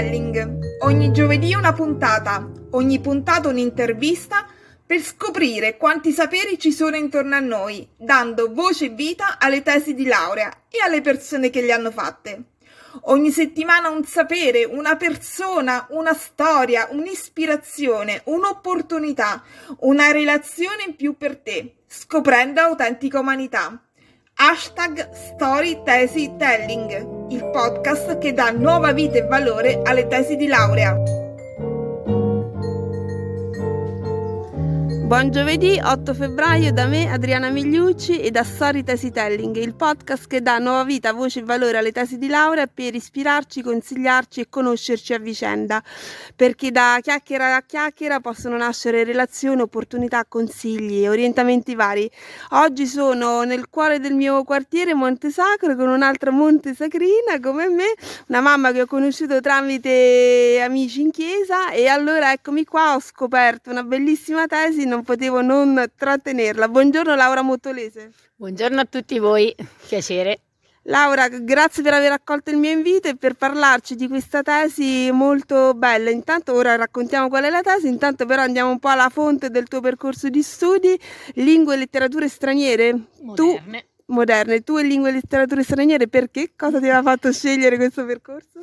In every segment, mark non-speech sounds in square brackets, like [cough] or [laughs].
Telling. Ogni giovedì una puntata, ogni puntata un'intervista per scoprire quanti saperi ci sono intorno a noi, dando voce e vita alle tesi di laurea e alle persone che le hanno fatte. Ogni settimana un sapere, una persona, una storia, un'ispirazione, un'opportunità, una relazione in più per te, scoprendo autentica umanità. Hashtag Story Tesi Telling, il podcast che dà nuova vita e valore alle tesi di laurea. Buon giovedì 8 febbraio da me Adriana Migliucci e da Story Tesi Telling, il podcast che dà nuova vita, voce e valore alle tesi di laurea per ispirarci, consigliarci e conoscerci a vicenda, perché da chiacchiera a chiacchiera possono nascere relazioni, opportunità, consigli e orientamenti vari. Oggi sono nel cuore del mio quartiere Monte Sacro con un'altra Monte Sacrina come me, una mamma che ho conosciuto tramite amici in chiesa e allora eccomi qua, ho scoperto una bellissima tesi, non non potevo non trattenerla. Buongiorno Laura Mottolese. Buongiorno a tutti voi, piacere. Laura, grazie per aver accolto il mio invito e per parlarci di questa tesi molto bella. Intanto ora raccontiamo qual è la tesi, intanto però andiamo un po' alla fonte del tuo percorso di studi, lingue e letterature straniere. Moderne. Tu moderne. Tu e lingue e letterature straniere perché? Cosa ti aveva fatto scegliere questo percorso?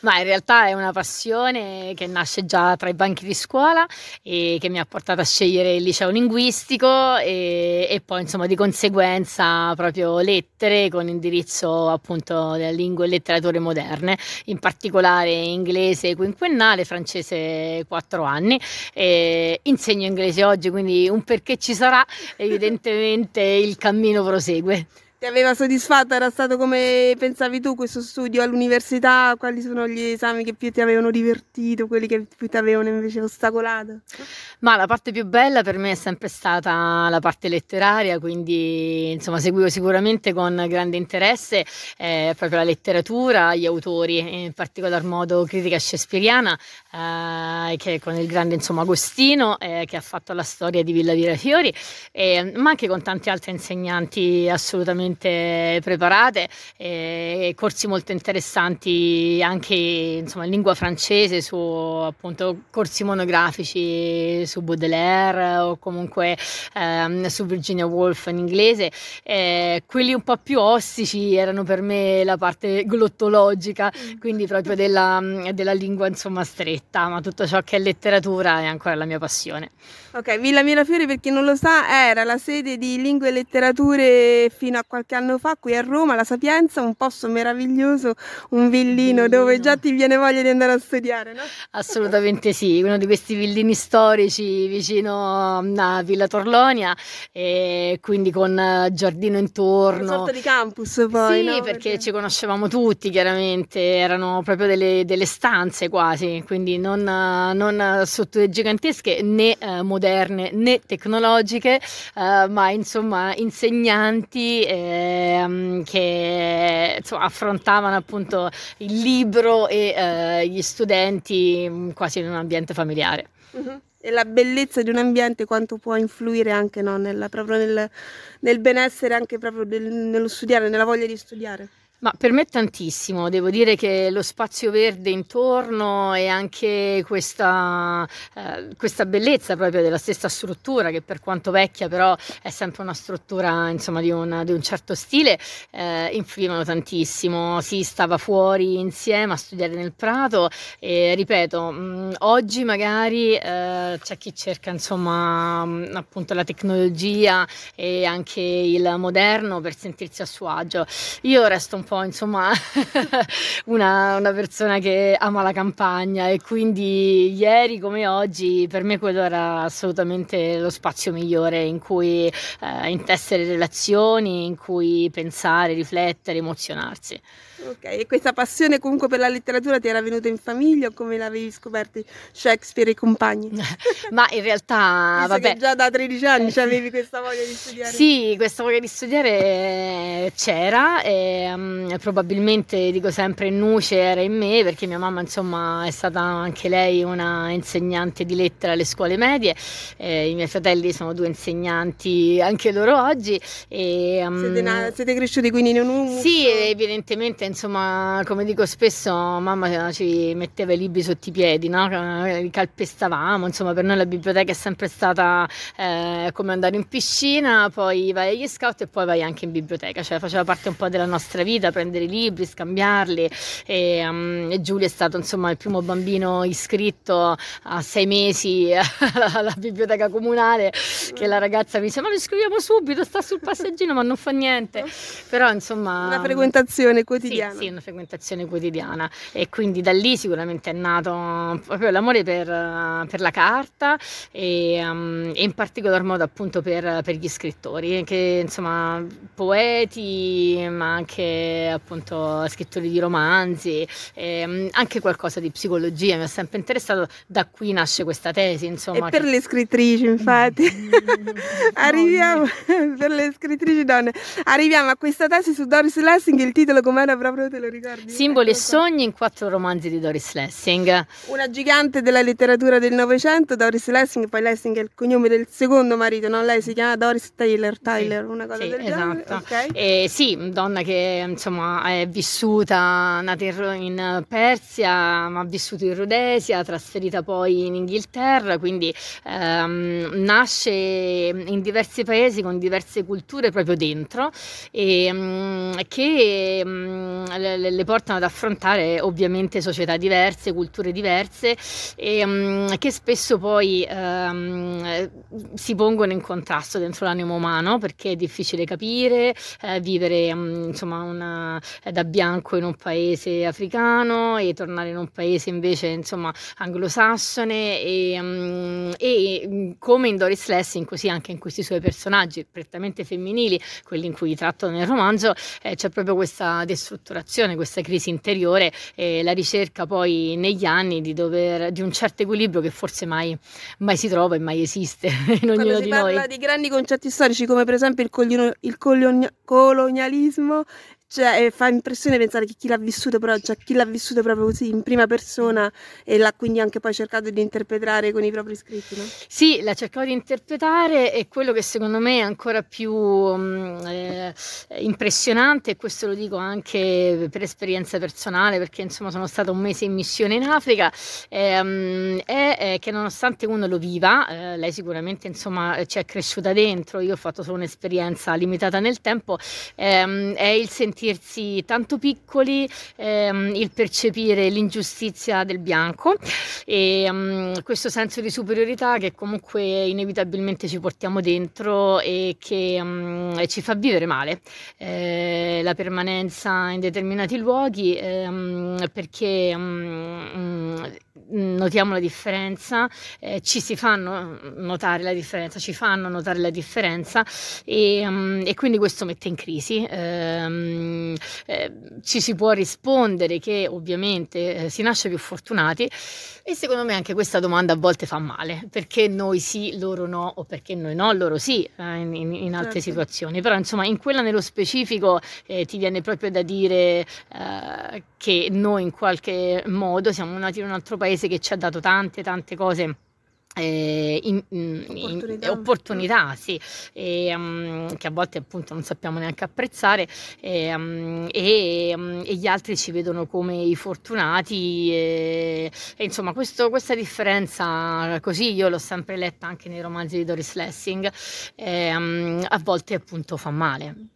Ma in realtà è una passione che nasce già tra i banchi di scuola e che mi ha portato a scegliere il liceo linguistico e, e poi insomma di conseguenza proprio lettere con indirizzo appunto delle lingue e letterature moderne, in particolare inglese quinquennale, francese quattro anni. E insegno inglese oggi, quindi un perché ci sarà, evidentemente il cammino prosegue. Ti aveva soddisfatto? Era stato come pensavi tu questo studio all'università? Quali sono gli esami che più ti avevano divertito, quelli che più ti avevano invece ostacolato? Ma la parte più bella per me è sempre stata la parte letteraria, quindi insomma seguivo sicuramente con grande interesse eh, proprio la letteratura, gli autori, in particolar modo critica shakespeariana, eh, che con il grande insomma Agostino, eh, che ha fatto la storia di Villa Virafiori, ma anche con tanti altri insegnanti assolutamente preparate, eh, corsi molto interessanti anche insomma, in lingua francese, su appunto corsi monografici su Baudelaire o comunque ehm, su Virginia Woolf in inglese. Eh, quelli un po' più ostici erano per me la parte glottologica, mm. quindi proprio della, della lingua insomma stretta, ma tutto ciò che è letteratura è ancora la mia passione. Ok, Villa Mirafiori per chi non lo sa era la sede di lingue e letterature fino a qualche anno fa qui a Roma, la Sapienza, un posto meraviglioso, un villino, villino. dove già ti viene voglia di andare a studiare, no? Assolutamente sì, uno di questi villini storici vicino a Villa Torlonia e quindi con giardino intorno. Una sorta di campus poi, Sì, no? perché, perché ci conoscevamo tutti chiaramente, erano proprio delle, delle stanze quasi, quindi non, non strutture gigantesche né eh, moderne né tecnologiche, eh, ma insomma insegnanti eh, che insomma, affrontavano appunto il libro e eh, gli studenti mm, quasi in un ambiente familiare. Uh-huh. E la bellezza di un ambiente quanto può influire anche no, nella, proprio nel, nel benessere, anche proprio del, nello studiare, nella voglia di studiare. Ma per me tantissimo, devo dire che lo spazio verde intorno e anche questa, eh, questa, bellezza proprio della stessa struttura, che per quanto vecchia però è sempre una struttura insomma, di, un, di un certo stile, eh, influivano tantissimo. Si stava fuori insieme a studiare nel Prato e ripeto, mh, mm, oggi magari eh, c'è chi cerca insomma mh, mm, appunto la tecnologia e anche il moderno per sentirsi a suo agio. Io resto un po' insomma [laughs] una, una, persona che ama la campagna e quindi ieri come oggi per me quello era assolutamente lo spazio migliore in cui eh, intessere relazioni, in cui pensare, riflettere, emozionarsi. Ok, e questa passione comunque per la letteratura ti era venuta in famiglia o come l'avevi scoperta Shakespeare e compagni? [laughs] Ma in realtà, Visto vabbè. già da 13 anni avevi questa voglia di studiare. Sì, questa voglia di studiare c'era e, um, ehm, probabilmente dico sempre nuce era in me perché mia mamma insomma è stata anche lei una insegnante di lettera alle scuole medie, eh, i miei fratelli sono due insegnanti anche loro oggi. E, um, siete, na- siete, cresciuti quindi in un? Sì, evidentemente insomma come dico spesso mamma ci metteva i libri sotto i piedi, no? li calpestavamo, insomma per noi la biblioteca è sempre stata eh, come andare in piscina, poi vai agli scout e poi vai anche in biblioteca, cioè faceva parte un po' della nostra vita, prendere i libri, scambiarli. E, um, Giulio è stato insomma il primo bambino iscritto a sei mesi alla, [laughs] alla biblioteca comunale che la ragazza mi dice ma lo iscriviamo subito, sta sul passeggino ma non fa niente, però insomma... Una frequentazione quotidiana. Sì, sì, una frequentazione quotidiana. E quindi da lì sicuramente è nato proprio l'amore per, per la carta e, um, e, in particolar modo appunto per, per gli scrittori che insomma poeti ma anche appunto scrittori di romanzi ehm, anche qualcosa di psicologia. Mi ha sempre interessato. Da qui nasce questa tesi insomma e per che... le scrittrici infatti. [laughs] Arriviamo per le scrittrici donne. Arriviamo a questa tesi su Doris Lessing. Il titolo com'era proprio te lo ricordi? Simboli e sogni in quattro romanzi di Doris Lessing. Una gigante della letteratura del Novecento Doris Lessing. Poi Lessing è il cognome del secondo marito non lei si chiama Doris Taylor Tyler sì, una cosa sì, del esatto. genere okay. e sì donna che insomma è vissuta nata in Persia ma ha vissuto in Rhodesia trasferita poi in Inghilterra quindi ehm, nasce in diversi paesi con diverse culture proprio dentro e um, che um, le, le, portano ad affrontare ovviamente società diverse, culture diverse e um, che spesso poi si pongono in contrasto dentro l'animo umano perché è difficile capire, eh, vivere insomma una, da bianco in un paese africano e tornare in un paese invece insomma anglosassone e, e come in Doris Lessing così anche in questi suoi personaggi prettamente femminili, quelli in cui tratto nel romanzo, eh, c'è proprio questa destrutturazione, questa crisi interiore e la ricerca poi negli anni di, dover, di un certo equilibrio che forse mai, mai si trova e mai esiste [laughs] in ognuno Quando di noi. Si parla di grandi concetti storici come per esempio il, colino, il colonialismo cioè, fa impressione pensare che chi l'ha vissuto, però cioè, chi l'ha vissuto proprio così in prima persona e l'ha quindi anche poi cercato di interpretare con i propri scritti, no? Sì, l'ha cercato di interpretare e quello che secondo me è ancora più um, eh, impressionante, e questo lo dico anche per esperienza personale, perché insomma sono stata un mese in missione in Africa, ehm, è, è, che nonostante uno lo viva, eh, lei sicuramente insomma ci è cresciuta dentro, io ho fatto solo un'esperienza limitata nel tempo, ehm, è il sentimento sentirsi tanto piccoli, ehm, il percepire l'ingiustizia del bianco e um, questo senso di superiorità che comunque inevitabilmente ci portiamo dentro e che um, ci fa vivere male. Eh, la permanenza in determinati luoghi ehm, perché um, notiamo la differenza, eh, ci si fanno notare la differenza, ci fanno notare la differenza e, um, e quindi questo mette in crisi. Eh, eh, ci si può rispondere che ovviamente eh, si nasce più fortunati e secondo me anche questa domanda a volte fa male, perché noi sì, loro no o perché noi no, loro sì eh, in, in, in, altre certo. situazioni, però insomma in quella nello specifico eh, ti viene proprio da dire che noi in qualche modo siamo nati in un altro paese che ci ha dato tante tante cose eh, in, in, opportunità, opportunità sì, e, um, che a volte appunto non sappiamo neanche apprezzare. E, um, e, um, e, gli altri ci vedono come i fortunati e, insomma questo, questa differenza così io l'ho sempre letta anche nei romanzi di Doris Lessing a volte appunto fa male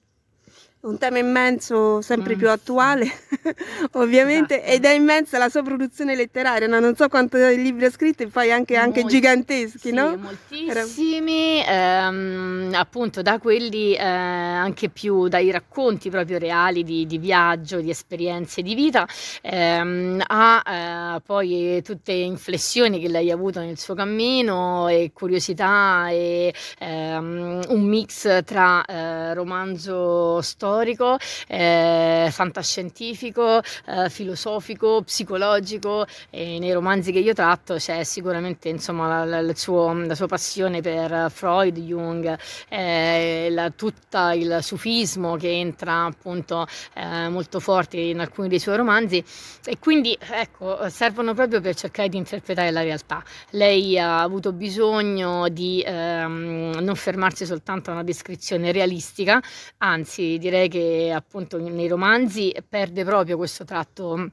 un tema immenso, sempre mm. più attuale, [laughs] ovviamente, esatto. ed è immensa la sua produzione letteraria. No? Non so quanti libri ha scritto, e poi anche, anche Molti, giganteschi, sì, no? Moltissimi, ehm, appunto da quelli eh, anche più dai racconti proprio reali di, di viaggio, di esperienze di vita, ehm, a eh, poi tutte inflessioni che lei ha avuto nel suo cammino e curiosità e ehm, un mix tra eh, romanzo storico storico, eh, fantascientifico, eh, filosofico, psicologico e nei romanzi che io tratto c'è sicuramente insomma, la, la, suo, la sua passione per Freud, Jung, eh, tutto il sufismo che entra appunto eh, molto forte in alcuni dei suoi romanzi e quindi ecco servono proprio per cercare di interpretare la realtà. Lei ha avuto bisogno di ehm, non fermarsi soltanto a una descrizione realistica, anzi direi che appunto nei romanzi perde proprio questo tratto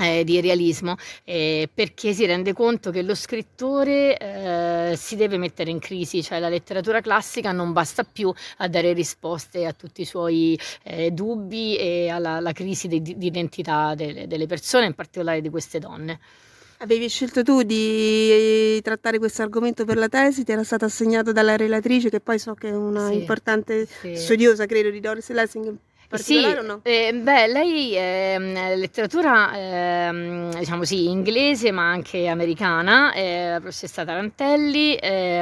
eh, di realismo eh, perché si rende conto che lo scrittore eh, si deve mettere in crisi, cioè la letteratura classica non basta più a dare risposte a tutti i suoi eh, dubbi e alla, alla crisi di, di identità delle, delle persone, in particolare di queste donne. Avevi scelto tu di trattare questo argomento per la tesi, ti era stato assegnato dalla relatrice, che poi so che è una sì, importante sì. studiosa, credo, di Doris Lessing particolare sì, no? Eh, beh, lei è ehm, letteratura, eh, diciamo sì, inglese ma anche americana, è la professoressa Tarantelli. Eh,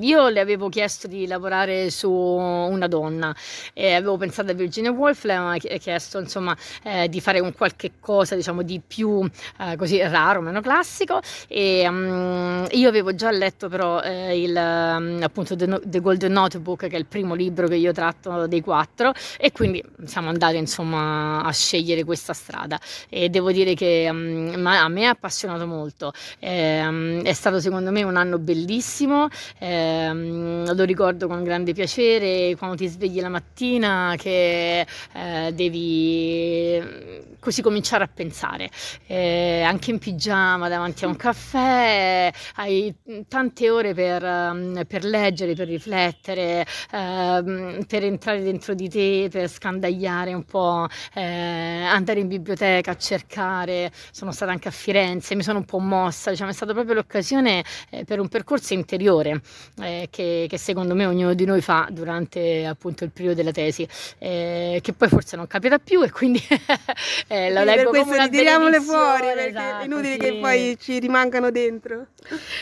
io le avevo chiesto di lavorare su una donna, avevo pensato a Virginia Woolf, le aveva chiesto insomma eh, di fare un qualche cosa diciamo di più eh, così raro, meno classico e um, io avevo già letto però eh, il, um, appunto The, The Golden Notebook che è il primo libro che io tratto dei quattro e quindi siamo andati insomma a scegliere questa strada. E devo dire che um, a me ha appassionato molto, eh, è stato secondo me un anno bellissimo, eh, lo ricordo con grande piacere. Quando ti svegli la mattina che eh, devi così cominciare a pensare, eh, anche in pigiama davanti a un caffè, hai tante ore per, per leggere, per riflettere, ehm, per entrare dentro di te per scandagliare un po', eh, andare in biblioteca a cercare, sono stata anche a Firenze, mi sono un po' mossa, diciamo, è stata proprio l'occasione eh, per un percorso interiore eh, che, che, secondo me ognuno di noi fa durante appunto il periodo della tesi, eh, che poi forse non capita più e quindi [laughs] eh, la leggo per come una tiriamole fuori perché esatto, è inutile sì. che poi ci rimangano dentro.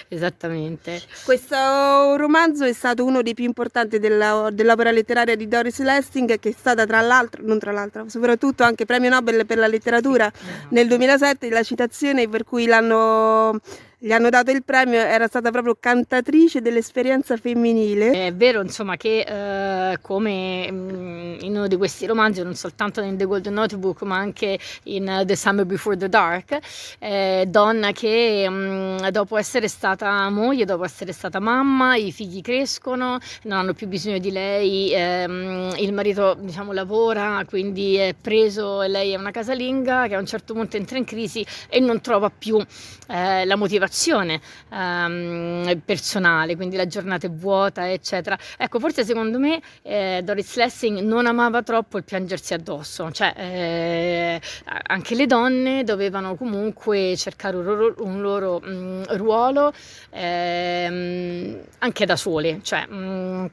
Esattamente. Questo romanzo è stato uno dei più importanti della, dell'opera letteraria di Doris Lessing che è stata tra l'altro, non tra l'altro, soprattutto anche premio Nobel per la letteratura nel 2007, la citazione per cui l'hanno gli hanno dato il premio, era stata proprio cantatrice dell'esperienza femminile. È vero, insomma, che eh, come mm, in uno di questi romanzi, non soltanto in The Golden Notebook, ma anche in uh, The Summer Before the Dark, eh, donna che mh, mm, dopo essere stata moglie, dopo essere stata mamma, i figli crescono, non hanno più bisogno di lei, ehm, il marito diciamo lavora, quindi è preso e lei è una casalinga che a un certo punto entra in crisi e non trova più eh, la motivazione soddisfazione um, personale, quindi la giornata è vuota, eccetera. Ecco, forse secondo me eh, Doris Lessing non amava troppo il piangersi addosso, cioè eh, anche le donne dovevano comunque cercare un loro, un loro mh, mm, ruolo eh, anche da sole, cioè mh, mm,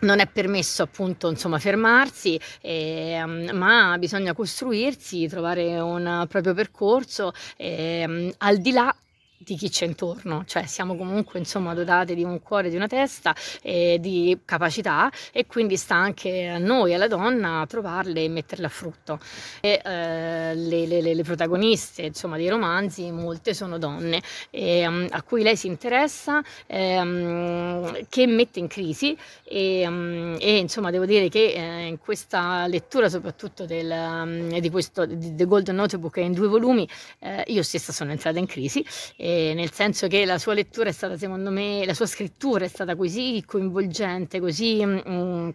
non è permesso appunto insomma fermarsi, eh, ma bisogna costruirsi, trovare un proprio percorso eh, al di là di chi c'è intorno, cioè siamo comunque insomma dotati di un cuore, di una testa e di capacità e quindi sta anche a noi, alla donna, trovarle e metterle a frutto. E, eh, le, le, le, protagoniste insomma dei romanzi, molte sono donne e, um, a cui lei si interessa, um, che mette in crisi e, um, e, insomma devo dire che eh, in questa lettura soprattutto del, di questo The Golden Notebook in due volumi eh, io stessa sono entrata in crisi nel senso che la sua lettura è stata, secondo me, la sua scrittura è stata così coinvolgente, così... Mm, e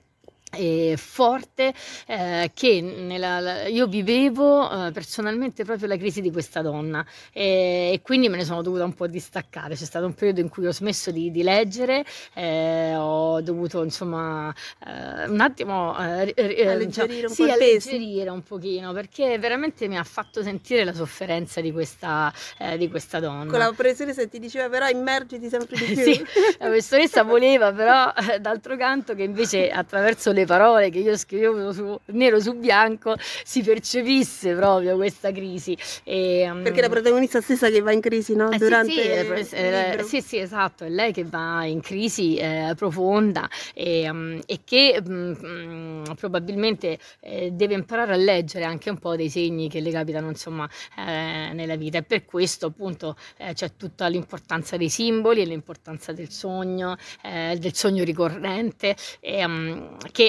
forte eh, che nella, io vivevo eh, personalmente proprio la crisi di questa donna e, e, quindi me ne sono dovuta un po' distaccare. C'è stato un periodo in cui ho smesso di, di leggere eh, ho dovuto insomma eh, un attimo eh, eh, alleggerire, un, sì, alleggerire un pochino perché veramente mi ha fatto sentire la sofferenza di questa, di questa donna. Con la professoressa ti diceva però immergiti sempre di [laughs] più. Sì, la professoressa voleva però d'altro canto che invece attraverso le nelle parole che io scrivevo su, nero su bianco si percepisse proprio questa crisi. E, um, Perché la protagonista stessa che va in crisi, no? Eh, Durante sì, sì, eh, sì, sì, esatto, è lei che va in crisi eh, profonda e, um, e che um, probabilmente eh, deve imparare a leggere anche un po' dei segni che le capitano insomma eh, nella vita e per questo appunto eh, c'è tutta l'importanza dei simboli e l'importanza del sogno, del sogno ricorrente e,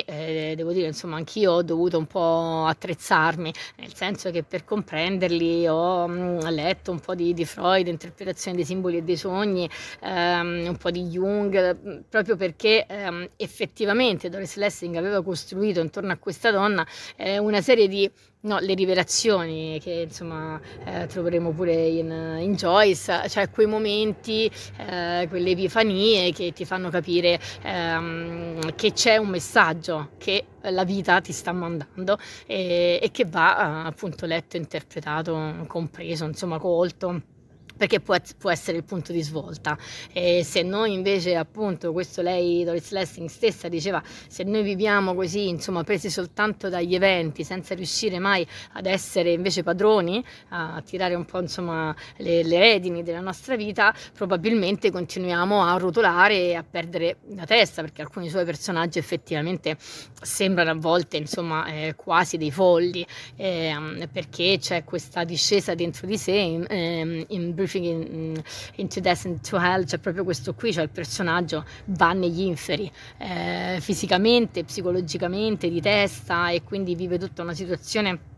che devo dire insomma anch'io ho dovuto un po' attrezzarmi nel senso che per comprenderli ho um, letto un po' di, di Freud, interpretazione dei simboli e dei sogni, um, un po' di Jung, proprio perché um, effettivamente Doris Lessing aveva costruito intorno a questa donna eh, una serie di No, le rivelazioni che insomma eh, troveremo pure in, in, Joyce, cioè quei momenti, eh, quelle epifanie che ti fanno capire ehm, che c'è un messaggio che la vita ti sta mandando e, e che va appunto letto, interpretato, compreso, insomma colto perché può, può, essere il punto di svolta. E se noi invece, appunto, questo lei, Doris Lessing stessa diceva, se noi viviamo così, insomma, presi soltanto dagli eventi, senza riuscire mai ad essere invece padroni, a tirare un po', insomma, le, le redini della nostra vita, probabilmente continuiamo a rotolare e a perdere la testa, perché alcuni suoi personaggi effettivamente sembrano a volte, insomma, eh, quasi dei folli, eh, perché c'è questa discesa dentro di sé in, eh, in Briefing in, into Death and to Hell c'è proprio questo qui, cioè il personaggio va negli inferi eh, fisicamente, psicologicamente, di testa e quindi vive tutta una situazione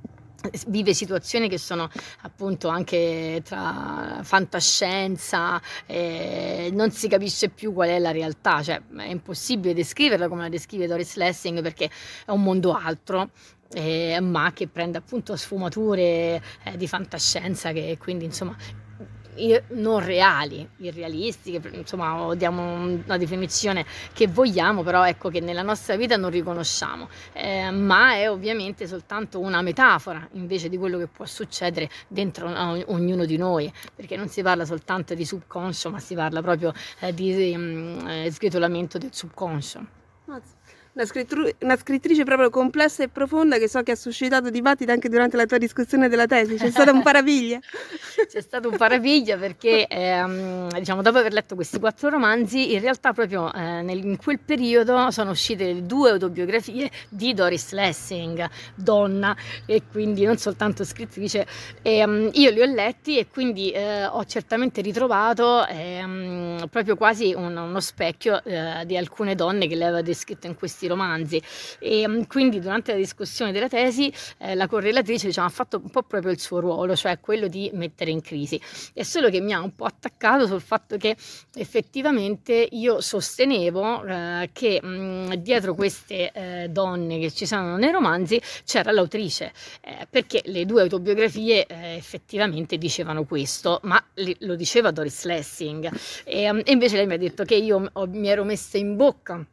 vive situazioni che sono appunto anche tra fantascienza, eh, non si capisce più qual è la realtà, cioè è impossibile descriverla come la descrive Doris Lessing perché è un mondo altro. Eh, ma che prende appunto sfumature eh, di fantascienza che quindi insomma non reali, irrealistiche, insomma diamo una definizione che vogliamo, però ecco che nella nostra vita non riconosciamo, eh, ma è ovviamente soltanto una metafora invece di quello che può succedere dentro ognuno di noi, perché non si parla soltanto di subconscio, ma si parla proprio eh, di um, eh, sgretolamento del subconscio. Una, scrittru- una, scrittrice proprio complessa e profonda che so che ha suscitato dibattiti anche durante la tua discussione della tesi. C'è stato un paraviglia. [laughs] C'è stato un paraviglia perché, ehm, diciamo, dopo aver letto questi quattro romanzi, in realtà proprio eh, nel, in quel periodo sono uscite due autobiografie di Doris Lessing, donna e quindi non soltanto scrittrice. E, um, io li ho letti e quindi eh, ho certamente ritrovato ehm, proprio quasi un, uno specchio eh, di alcune donne che lei aveva descritto in questi questi romanzi e mm, quindi durante la discussione della tesi eh, la correlatrice diciamo, ha fatto un po' proprio il suo ruolo, cioè quello di mettere in crisi. È solo che mi ha un po' attaccato sul fatto che effettivamente io sostenevo eh, che mh, mm, dietro queste eh, donne che ci sono nei romanzi c'era l'autrice, eh, perché le due autobiografie eh, effettivamente dicevano questo, ma li, lo diceva Doris Lessing e, um, e invece lei mi ha detto che io ho, mi ero messa in bocca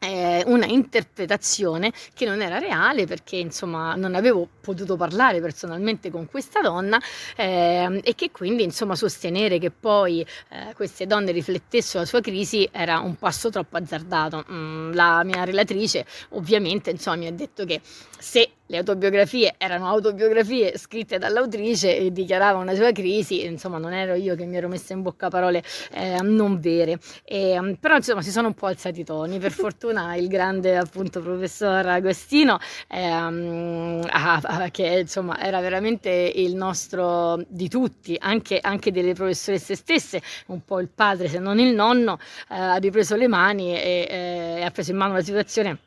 eh, una interpretazione che non era reale perché insomma non avevo potuto parlare personalmente con questa donna eh, e che quindi insomma sostenere che poi eh, queste donne riflettessero la sua crisi era un passo troppo azzardato. Mm, la mia relatrice ovviamente insomma mi ha detto che se le autobiografie erano autobiografie scritte dall'autrice e dichiarava una sua crisi, insomma non ero io che mi ero messa in bocca parole eh, non vere, e, mm, però insomma si sono un po' alzati i toni, per [laughs] fortuna il grande appunto professor Agostino ehm, ah, che insomma era veramente il nostro di tutti, anche, anche, delle professoresse stesse, un po' il padre se non il nonno, eh, ha ripreso le mani e, e eh, ha preso in mano la situazione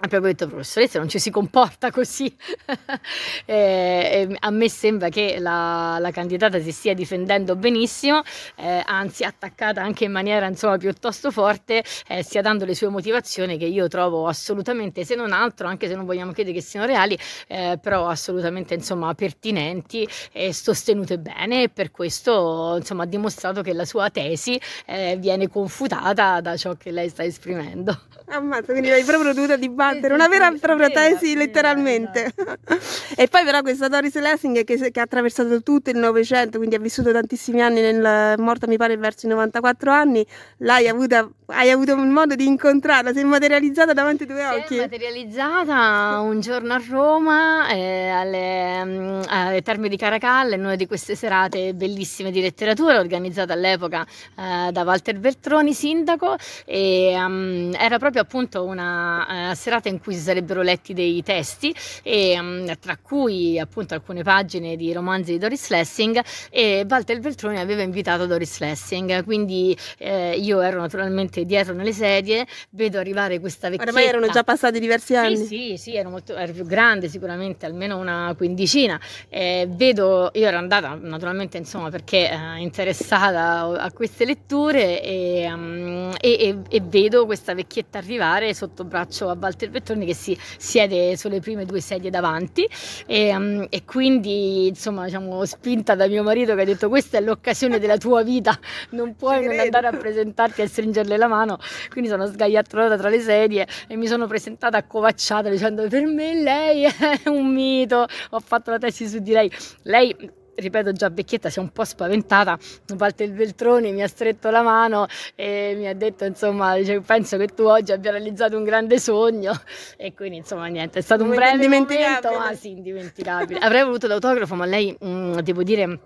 proprio detto professoressa non ci si comporta così. [laughs] E, a me sembra che la, la, candidata si stia difendendo benissimo eh, anzi attaccata anche in maniera insomma piuttosto forte eh, stia dando le sue motivazioni che io trovo assolutamente se non altro anche se non vogliamo credere che siano reali eh, però assolutamente insomma pertinenti e sostenute bene. E per questo insomma ha dimostrato che la sua tesi eh, viene confutata da ciò che lei sta esprimendo. Ammazza quindi l'hai proprio dovuta dibattere combattere, una vera e propria tesi letteralmente. [laughs] e poi però questa Doris Lessing che, che, ha attraversato tutto il Novecento, quindi ha vissuto tantissimi anni, nel, morta mi pare verso i 94 anni, l'hai avuta, hai avuto un modo di incontrarla, si è materializzata davanti ai tuoi si occhi. Si è materializzata un giorno a Roma, eh, alle, mm, alle, Terme di Caracalle, in una di queste serate bellissime di letteratura, organizzata all'epoca eh, da Walter Veltroni, sindaco, e um, era proprio appunto una uh, serata in cui si sarebbero letti dei testi, e, um, tra cui appunto alcune pagine di romanzi di Doris Lessing, e Walter Veltroni aveva invitato Doris Lessing, quindi eh, io ero naturalmente dietro nelle sedie, vedo arrivare questa vecchietta. Ormai erano già passati diversi anni. Sì, sì, sì, ero, molto, ero più grande sicuramente, almeno una quindicina. Eh, vedo, io ero andata naturalmente insomma perché eh, interessata a queste letture e, um, e, e, e, vedo questa vecchietta arrivare sotto braccio a Walter Veltroni che si siede sulle prime due sedie davanti. E, um, e quindi insomma diciamo spinta da mio marito che ha detto questa è l'occasione della tua vita, non [laughs] puoi non andare a presentarti e stringerle la mano, quindi sono sgagliattolata tra le sedie e mi sono presentata accovacciata dicendo per me lei è un mito, ho fatto la tesi su di lei, lei ripeto già vecchietta, si è un po' spaventata, Walter Veltroni mi ha stretto la mano e mi ha detto insomma, dice, penso che tu oggi abbia realizzato un grande sogno. E quindi insomma niente, è stato un, un breve momento, ma sì, indimenticabile. Avrei voluto l'autografo, ma lei, mh, mm, devo dire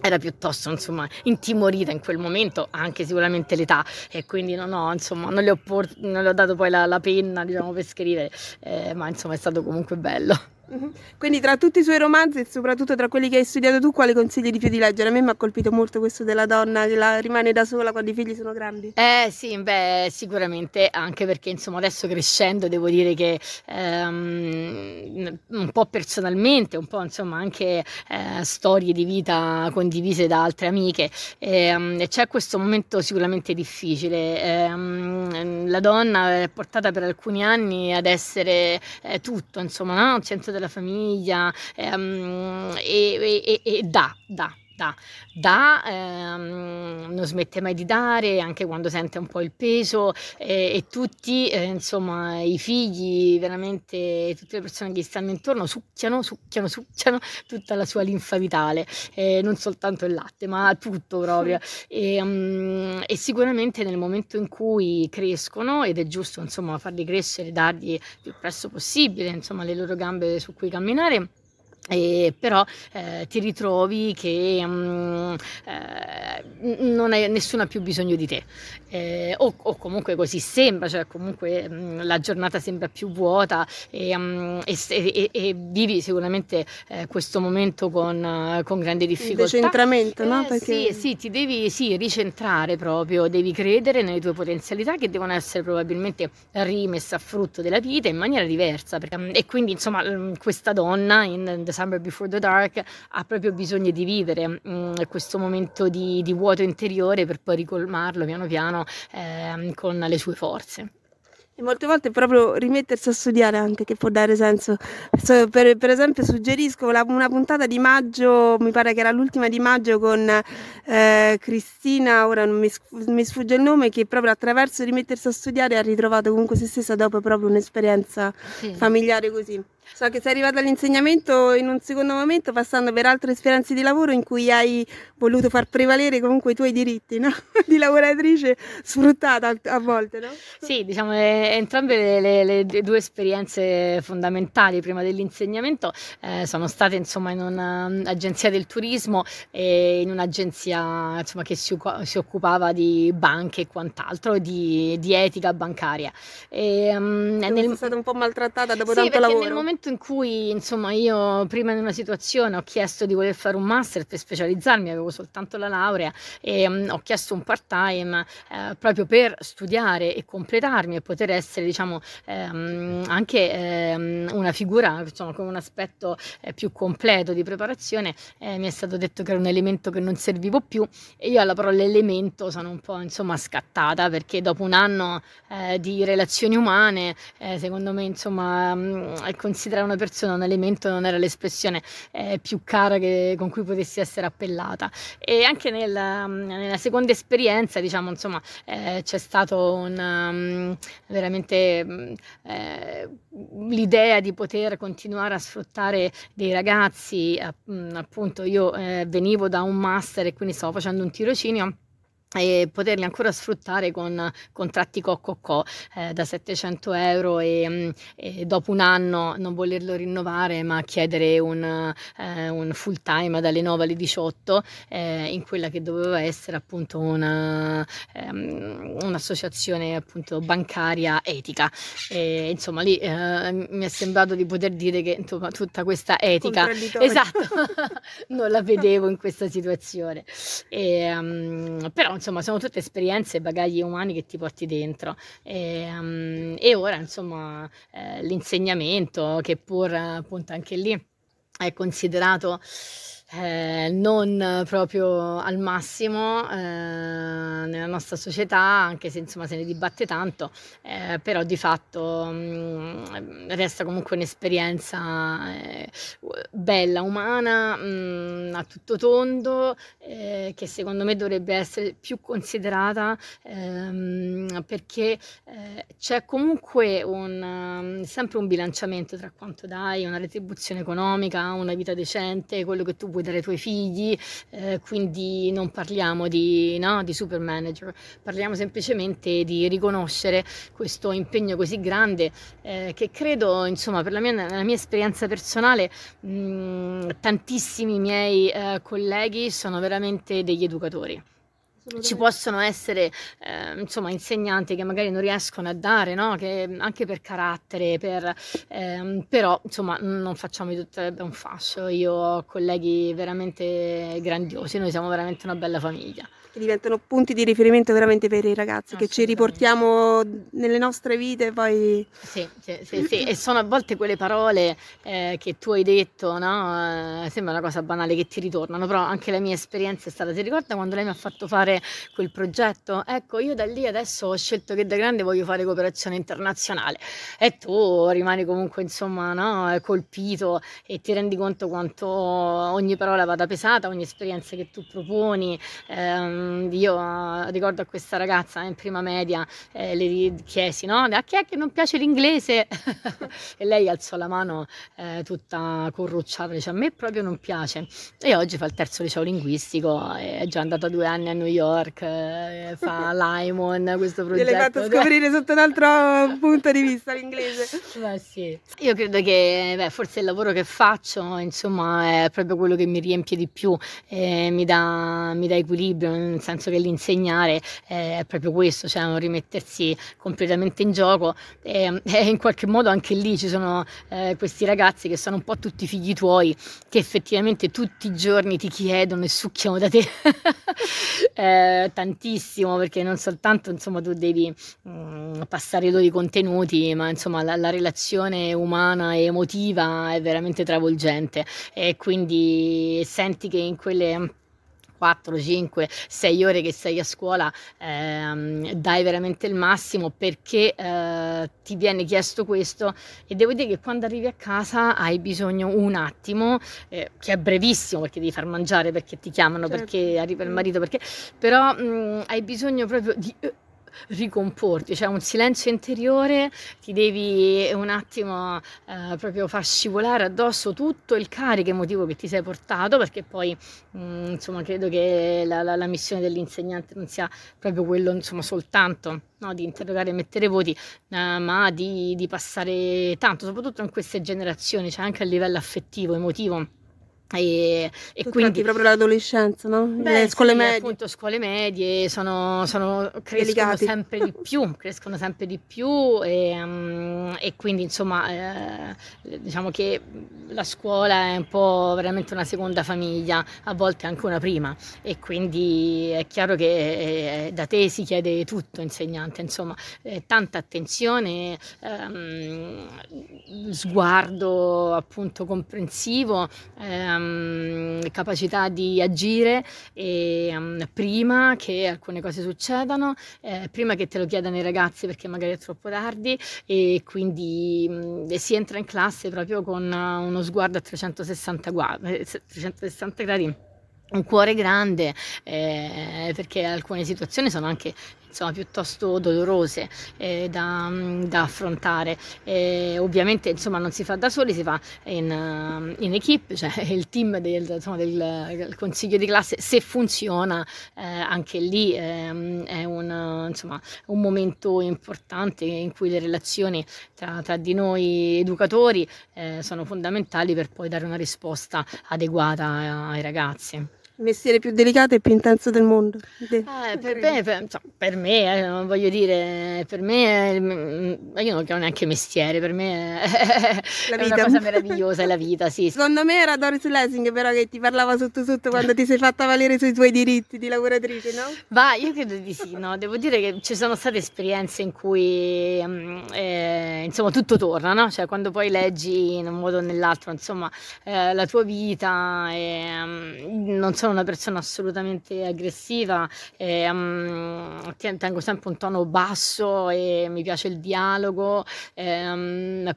era piuttosto insomma intimorita in quel momento anche sicuramente l'età e quindi non ho insomma non le ho, port- non le ho dato poi la, la penna diciamo per scrivere eh, ma insomma è stato comunque bello Mhm. Quindi tra tutti i suoi romanzi e soprattutto tra quelli che hai studiato tu, quale consigli di più di leggere? A me mi ha colpito molto questo della donna che la, rimane da sola quando i figli sono grandi. Eh sì, beh, sicuramente, anche perché insomma adesso crescendo devo dire che ehm, un po' personalmente, un po' insomma anche eh, storie di vita condivise da altre amiche, ehm, c'è questo momento sicuramente difficile. Ehm, la donna è portata per alcuni anni ad essere eh, tutto, insomma, no? centro della famiglia ehm, e, e, e dà, dà, dà, dà ehm, non smette mai di dare anche quando sente un po' il peso eh, e tutti eh, insomma i figli veramente tutte le persone che gli stanno intorno succhiano succhiano succhiano tutta la sua linfa vitale eh, non soltanto il latte ma tutto proprio. [laughs] E, um, e, sicuramente nel momento in cui crescono ed è giusto insomma farli crescere dargli il più presto possibile insomma le loro gambe su cui camminare e però eh, ti ritrovi che um, eh, non hai nessuno ha più bisogno di te eh, o, o, comunque così sembra cioè comunque um, la giornata sembra più vuota e, um, e, e, e vivi sicuramente eh, questo momento con, con grande difficoltà il decentramento no? Eh, Perché... sì, sì ti devi sì, ricentrare proprio devi credere nelle tue potenzialità che devono essere probabilmente rimesse a frutto della vita in maniera diversa perché, e quindi insomma questa donna in Summer Before the Dark ha proprio bisogno di vivere mh, mm, questo momento di, di, vuoto interiore per poi ricolmarlo piano piano eh, con le sue forze. E molte volte proprio rimettersi a studiare anche che può dare senso. Per, per esempio suggerisco la, una puntata di maggio, mi pare che era l'ultima di maggio con eh, Cristina, ora non mi, mi, sfugge il nome, che proprio attraverso rimettersi a studiare ha ritrovato comunque se stessa dopo proprio un'esperienza sì. familiare così. So che sei arrivata all'insegnamento in un secondo momento passando per altre esperienze di lavoro in cui hai voluto far prevalere comunque i tuoi diritti no? [laughs] di lavoratrice sfruttata a volte, no? Sì, diciamo eh, entrambe le, le, le, due esperienze fondamentali prima dell'insegnamento eh, sono state insomma in un'agenzia del turismo e in un'agenzia insomma, che si, si, occupava di banche e quant'altro, di, di etica bancaria. E, um, nel... Sei stata un po' maltrattata dopo sì, tanto lavoro momento in cui, insomma, io prima di una situazione ho chiesto di voler fare un master per specializzarmi, avevo soltanto la laurea e um, ho chiesto un part-time eh, proprio per studiare e completarmi e poter essere, diciamo, ehm, anche ehm, una figura, insomma, con un aspetto eh, più completo di preparazione. Eh, mi è stato detto che era un elemento che non servivo più e io alla parola elemento sono un po', insomma, scattata perché dopo un anno eh, di relazioni umane, eh, secondo me, insomma, um, il consiglio considerare una persona un elemento non era l'espressione eh, più cara che, con cui potessi essere appellata. E anche nella, nella seconda esperienza, diciamo, insomma, eh, c'è stato un, um, veramente um, eh, l'idea di poter continuare a sfruttare dei ragazzi, appunto io eh, venivo da un master e quindi stavo facendo un tirocinio e poterli ancora sfruttare con contratti co-co-co eh, da 700 euro e, mm, e, dopo un anno non volerlo rinnovare ma chiedere un, eh, un full time dalle 9 alle 18 eh, in quella che doveva essere appunto una, ehm, un'associazione appunto bancaria etica. E, insomma lì eh, mi è sembrato di poter dire che insomma, tutta questa etica esatto. [laughs] Non la vedevo in questa situazione. E, um, però insomma sono tutte esperienze e bagagli umani che ti porti dentro. E, um, e ora insomma eh, l'insegnamento che pur appunto anche lì è considerato eh, non proprio al massimo eh, nella nostra società, anche se insomma se ne dibatte tanto, eh, però di fatto mh, mm, resta comunque un'esperienza eh, bella, umana, mh, mm, a tutto tondo, eh, che secondo me dovrebbe essere più considerata ehm, perché c'è comunque un, um, sempre un bilanciamento tra quanto dai, una retribuzione economica, una vita decente, quello che tu puoi dare ai tuoi figli, eh, quindi non parliamo di, no, di super manager, parliamo semplicemente di riconoscere questo impegno così grande eh, che credo, insomma, per la mia, nella mia esperienza personale, mh, tantissimi miei eh, colleghi sono veramente degli educatori ci possono essere eh, insomma insegnanti che magari non riescono a dare no? che anche per carattere per, ehm, però insomma non facciamo di tutto un fascio. Io ho colleghi veramente grandiosi noi siamo veramente una bella famiglia che diventano punti di riferimento veramente per i ragazzi, che ci riportiamo nelle nostre vite poi... Sì, sì, sì, sì. e sono a volte quelle parole eh, che tu hai detto, no? Eh, sembra una cosa banale che ti ritornano, però anche la mia esperienza è stata, ti ricorda quando lei mi ha fatto fare quel progetto? Ecco, io da lì adesso ho scelto che da grande voglio fare cooperazione internazionale e tu rimani comunque insomma no? colpito e ti rendi conto quanto ogni parola vada pesata, ogni esperienza che tu proponi. Ehm, Ehm, io uh, ricordo a questa ragazza in prima media, eh, le chiesi, no? A chi è che non piace l'inglese? [laughs] e lei alzò la mano eh, tutta corrucciata, dice a me proprio non piace. E oggi fa il terzo liceo linguistico, è già andata due anni a New York, eh, fa [laughs] Limon, questo progetto. L'hai fatto scoprire sotto un altro [laughs] punto di vista l'inglese. Beh sì. Io credo che beh, forse il lavoro che faccio, insomma, è proprio quello che mi riempie di più, mi dà, mi dà equilibrio, nel senso che l'insegnare è proprio questo, cioè un rimettersi completamente in gioco. E, [laughs] e in qualche modo anche lì ci sono eh, questi ragazzi che sono un po' tutti figli tuoi che effettivamente tutti i giorni ti chiedono e succhiano da te. [laughs] Eh, tantissimo perché non soltanto insomma tu devi mh, mm, passare i loro contenuti ma insomma la, la relazione umana e emotiva è veramente travolgente. E quindi senti che in quelle 4, 5, 6 ore che sei a scuola ehm, dai veramente il massimo perché eh, ti viene chiesto questo e devo dire che quando arrivi a casa hai bisogno un attimo, eh, che è brevissimo perché devi far mangiare, perché ti chiamano, certo. perché arriva il marito, perché però mh, hai bisogno proprio di... Ricomporti, cioè un silenzio interiore, ti devi un attimo eh, proprio far scivolare addosso tutto il carico emotivo che ti sei portato, perché poi mh, mm, insomma credo che la, la, la, missione dell'insegnante non sia proprio quello insomma soltanto no, di interrogare e mettere voti, eh, ma di, di passare tanto, soprattutto in queste generazioni, cioè anche a livello affettivo, emotivo e, e quindi proprio l'adolescenza, no? Beh, le scuole sì, medie. appunto scuole medie sono, sono, crescono Delicati. sempre di più, [laughs] crescono sempre di più e, um, e quindi insomma eh, diciamo che la scuola è un po' veramente una seconda famiglia, a volte anche una prima e quindi è chiaro che eh, da te si chiede tutto insegnante, insomma eh, tanta attenzione, ehm, sguardo appunto comprensivo. Eh, um, capacità di agire e, um, prima che alcune cose succedano, eh, prima che te lo chiedano i ragazzi perché magari è troppo tardi e quindi um, si entra in classe proprio con uno sguardo a 360, gu- 360 gradi un cuore grande eh, perché alcune situazioni sono anche insomma, piuttosto dolorose eh, da, da, affrontare. E ovviamente insomma, non si fa da soli, si fa in, in equipe, cioè [laughs] il team del, insomma, del, del, consiglio di classe, se funziona eh, anche lì eh, è un, insomma, un, momento importante in cui le relazioni tra, tra di noi educatori eh, sono fondamentali per poi dare una risposta adeguata ai ragazzi. Il mestiere più delicato e più intenso del mondo. Eh, per, me, per, cioè, per, me, eh, voglio dire, per me, mm, io non ho neanche mestiere, per me è, [laughs] la vita. è una cosa meravigliosa, è la vita, sì. Secondo me era Doris Lessing però che ti parlava sotto sotto quando ti sei fatta valere sui tuoi diritti di lavoratrice, no? Va, io credo di sì, no? Devo dire che ci sono state esperienze in cui, mm, eh, insomma, tutto torna, no? Cioè, quando poi leggi in un modo o nell'altro, insomma, eh, la tua vita, um, non so sono una persona assolutamente aggressiva, um, tengo sempre un tono basso e mi piace il dialogo, um,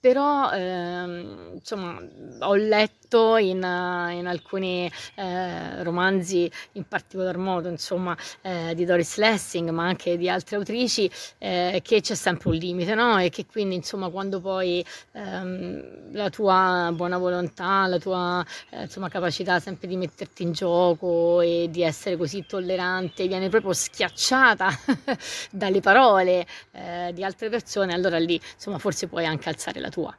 però um, insomma ho letto in, in alcuni eh, romanzi, in particolar modo insomma eh, di Doris Lessing, ma anche di altre autrici, eh, che c'è sempre un limite, no? E che quindi insomma quando poi ehm, la tua buona volontà, la tua eh, insomma, capacità sempre di metterti in in gioco e di essere così tollerante viene proprio schiacciata [laughs] dalle parole eh, di altre persone, allora lì insomma forse puoi anche alzare la tua.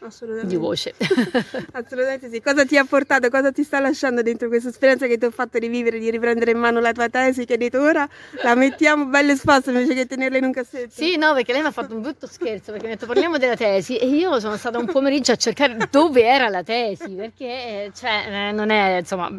Assolutamente. Di voce. [laughs] Assolutamente sì. Cosa ti ha portato, cosa ti sta lasciando dentro questa esperienza che ti ho fatto rivivere, di riprendere in mano la tua tesi che hai detto ora la mettiamo belle esposta invece che tenerla in un cassetto? Sì, no, perché lei mi ha fatto un brutto scherzo perché mi ha detto parliamo della tesi e io sono stata un pomeriggio a cercare dove era la tesi perché eh, cioè, eh, non è insomma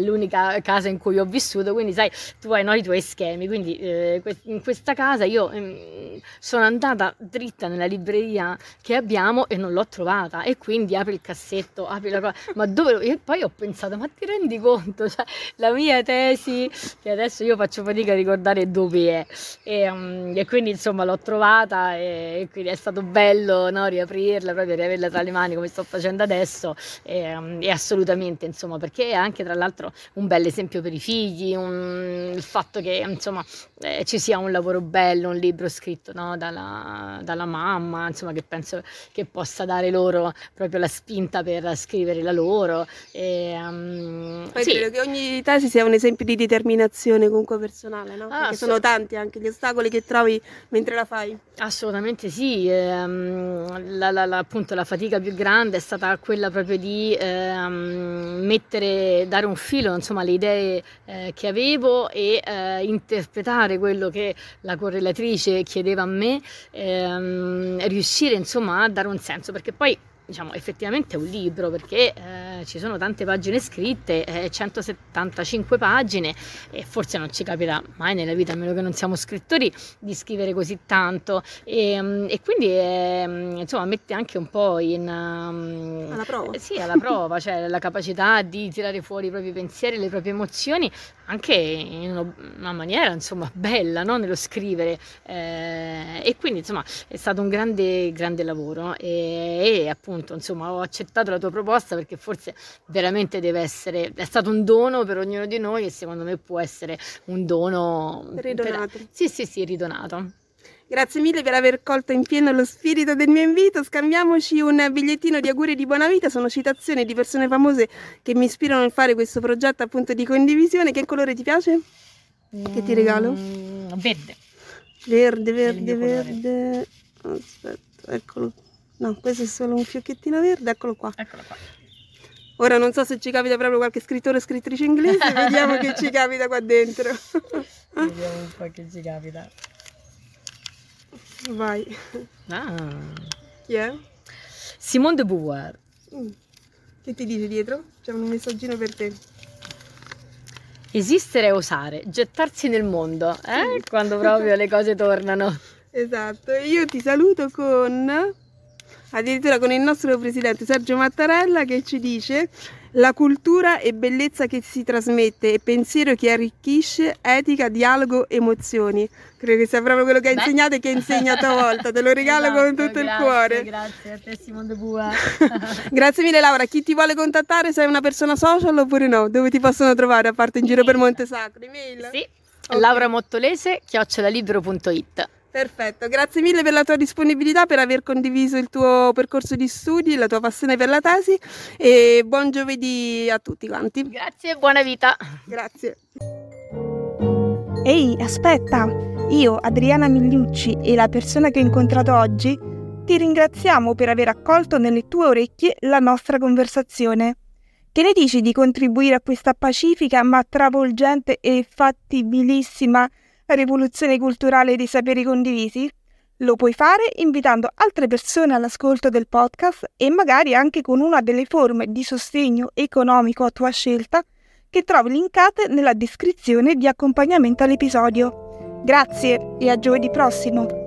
l'unica casa in cui ho vissuto, quindi sai, tu hai no, i tuoi schemi, quindi eh, in questa casa io eh, sono andata dritta nella libreria che abbiamo e non l'ho trovata e quindi apri il cassetto, apri la cosa, ma dove? E poi ho pensato, ma ti rendi conto? Cioè, la mia tesi, che adesso io faccio fatica a ricordare dove è, e, um, e quindi insomma l'ho trovata e, e quindi è stato bello no, riaprirla, proprio riaverla tra le mani come sto facendo adesso e, um, e assolutamente insomma perché è anche tra l'altro un bel esempio per i figli, un, il fatto che insomma eh, ci sia un lavoro bello, un libro scritto no, dalla, dalla mamma, insomma che penso che possa dare dare loro proprio la spinta per scrivere la loro. E, um, Poi sì. credo che ogni tesi sia un esempio di determinazione comunque personale, no? Ah, Perché sono tanti anche gli ostacoli che trovi mentre la fai. Assolutamente sì, ehm, la, la, la, appunto la fatica più grande è stata quella proprio di ehm, mettere, dare un filo insomma alle idee eh, che avevo e eh, interpretare quello che la correlatrice chiedeva a me, ehm, riuscire insomma a dare un senso perché poi diciamo effettivamente è un libro perché eh, ci sono tante pagine scritte, eh, 175 pagine e forse non ci capita mai nella vita, a meno che non siamo scrittori, di scrivere così tanto e, mm, e quindi eh, insomma mette anche un po' in... Um, alla prova. Eh, sì, alla prova, cioè la capacità di tirare fuori i propri pensieri, le proprie emozioni anche in una maniera insomma bella no? nello scrivere eh, e quindi insomma è stato un grande grande lavoro e, e, appunto insomma ho accettato la tua proposta perché forse veramente deve essere è stato un dono per ognuno di noi e secondo me può essere un dono ridonato per, sì sì sì ridonato Grazie mille per aver colto in pieno lo spirito del mio invito. Scambiamoci un bigliettino di auguri di buona vita. Sono citazioni di persone famose che mi ispirano a fare questo progetto appunto di condivisione. Che colore ti piace? Che ti regalo? Mm, verde. Verde, verde, verde. Aspetta, eccolo. No, questo è solo un fiocchettino verde. Eccolo qua. Eccolo qua. Ora non so se ci capita proprio qualche scrittore o scrittrice inglese, [laughs] vediamo che ci capita qua dentro. vediamo un po' che ci capita. Vai. Ah. Chi è? Simone de Beauvoir. Mm. Che ti dice dietro? C'è un messaggino per te. Esistere e osare, gettarsi nel mondo, eh? quando proprio le cose tornano. [laughs] Esatto, io ti saluto con addirittura con il nostro presidente Sergio Mattarella che ci dice La cultura e bellezza che si trasmette e pensiero che arricchisce, etica, dialogo, emozioni. Credo che sia proprio quello che hai insegnato e che hai insegnato a volta. Te lo [laughs] regalo esatto, con tutto grazie, il cuore. Grazie a te Simone Bua. [laughs] grazie mille Laura. Chi ti vuole contattare? Sei una persona social oppure no? Dove ti possono trovare a parte in giro per Montesacro? Email? Sì. Okay. Laura Mottolese, chiocciolalibero.it. Perfetto, grazie mille per la tua disponibilità, per aver condiviso il tuo percorso di studi, la tua passione per la tesi e buon giovedì a tutti quanti. Grazie e buona vita. Grazie. Ehi, aspetta, io, Adriana Migliucci e la persona che ho incontrato oggi, ti ringraziamo per aver accolto nelle tue orecchie la nostra conversazione. Che ne dici di contribuire a questa pacifica ma travolgente e fattibilissima rivoluzione culturale di saperi condivisi? Lo puoi fare invitando altre persone all'ascolto del podcast e magari anche con una delle forme di sostegno economico a tua scelta che trovi linkate nella descrizione di accompagnamento all'episodio. Grazie e a giovedì prossimo!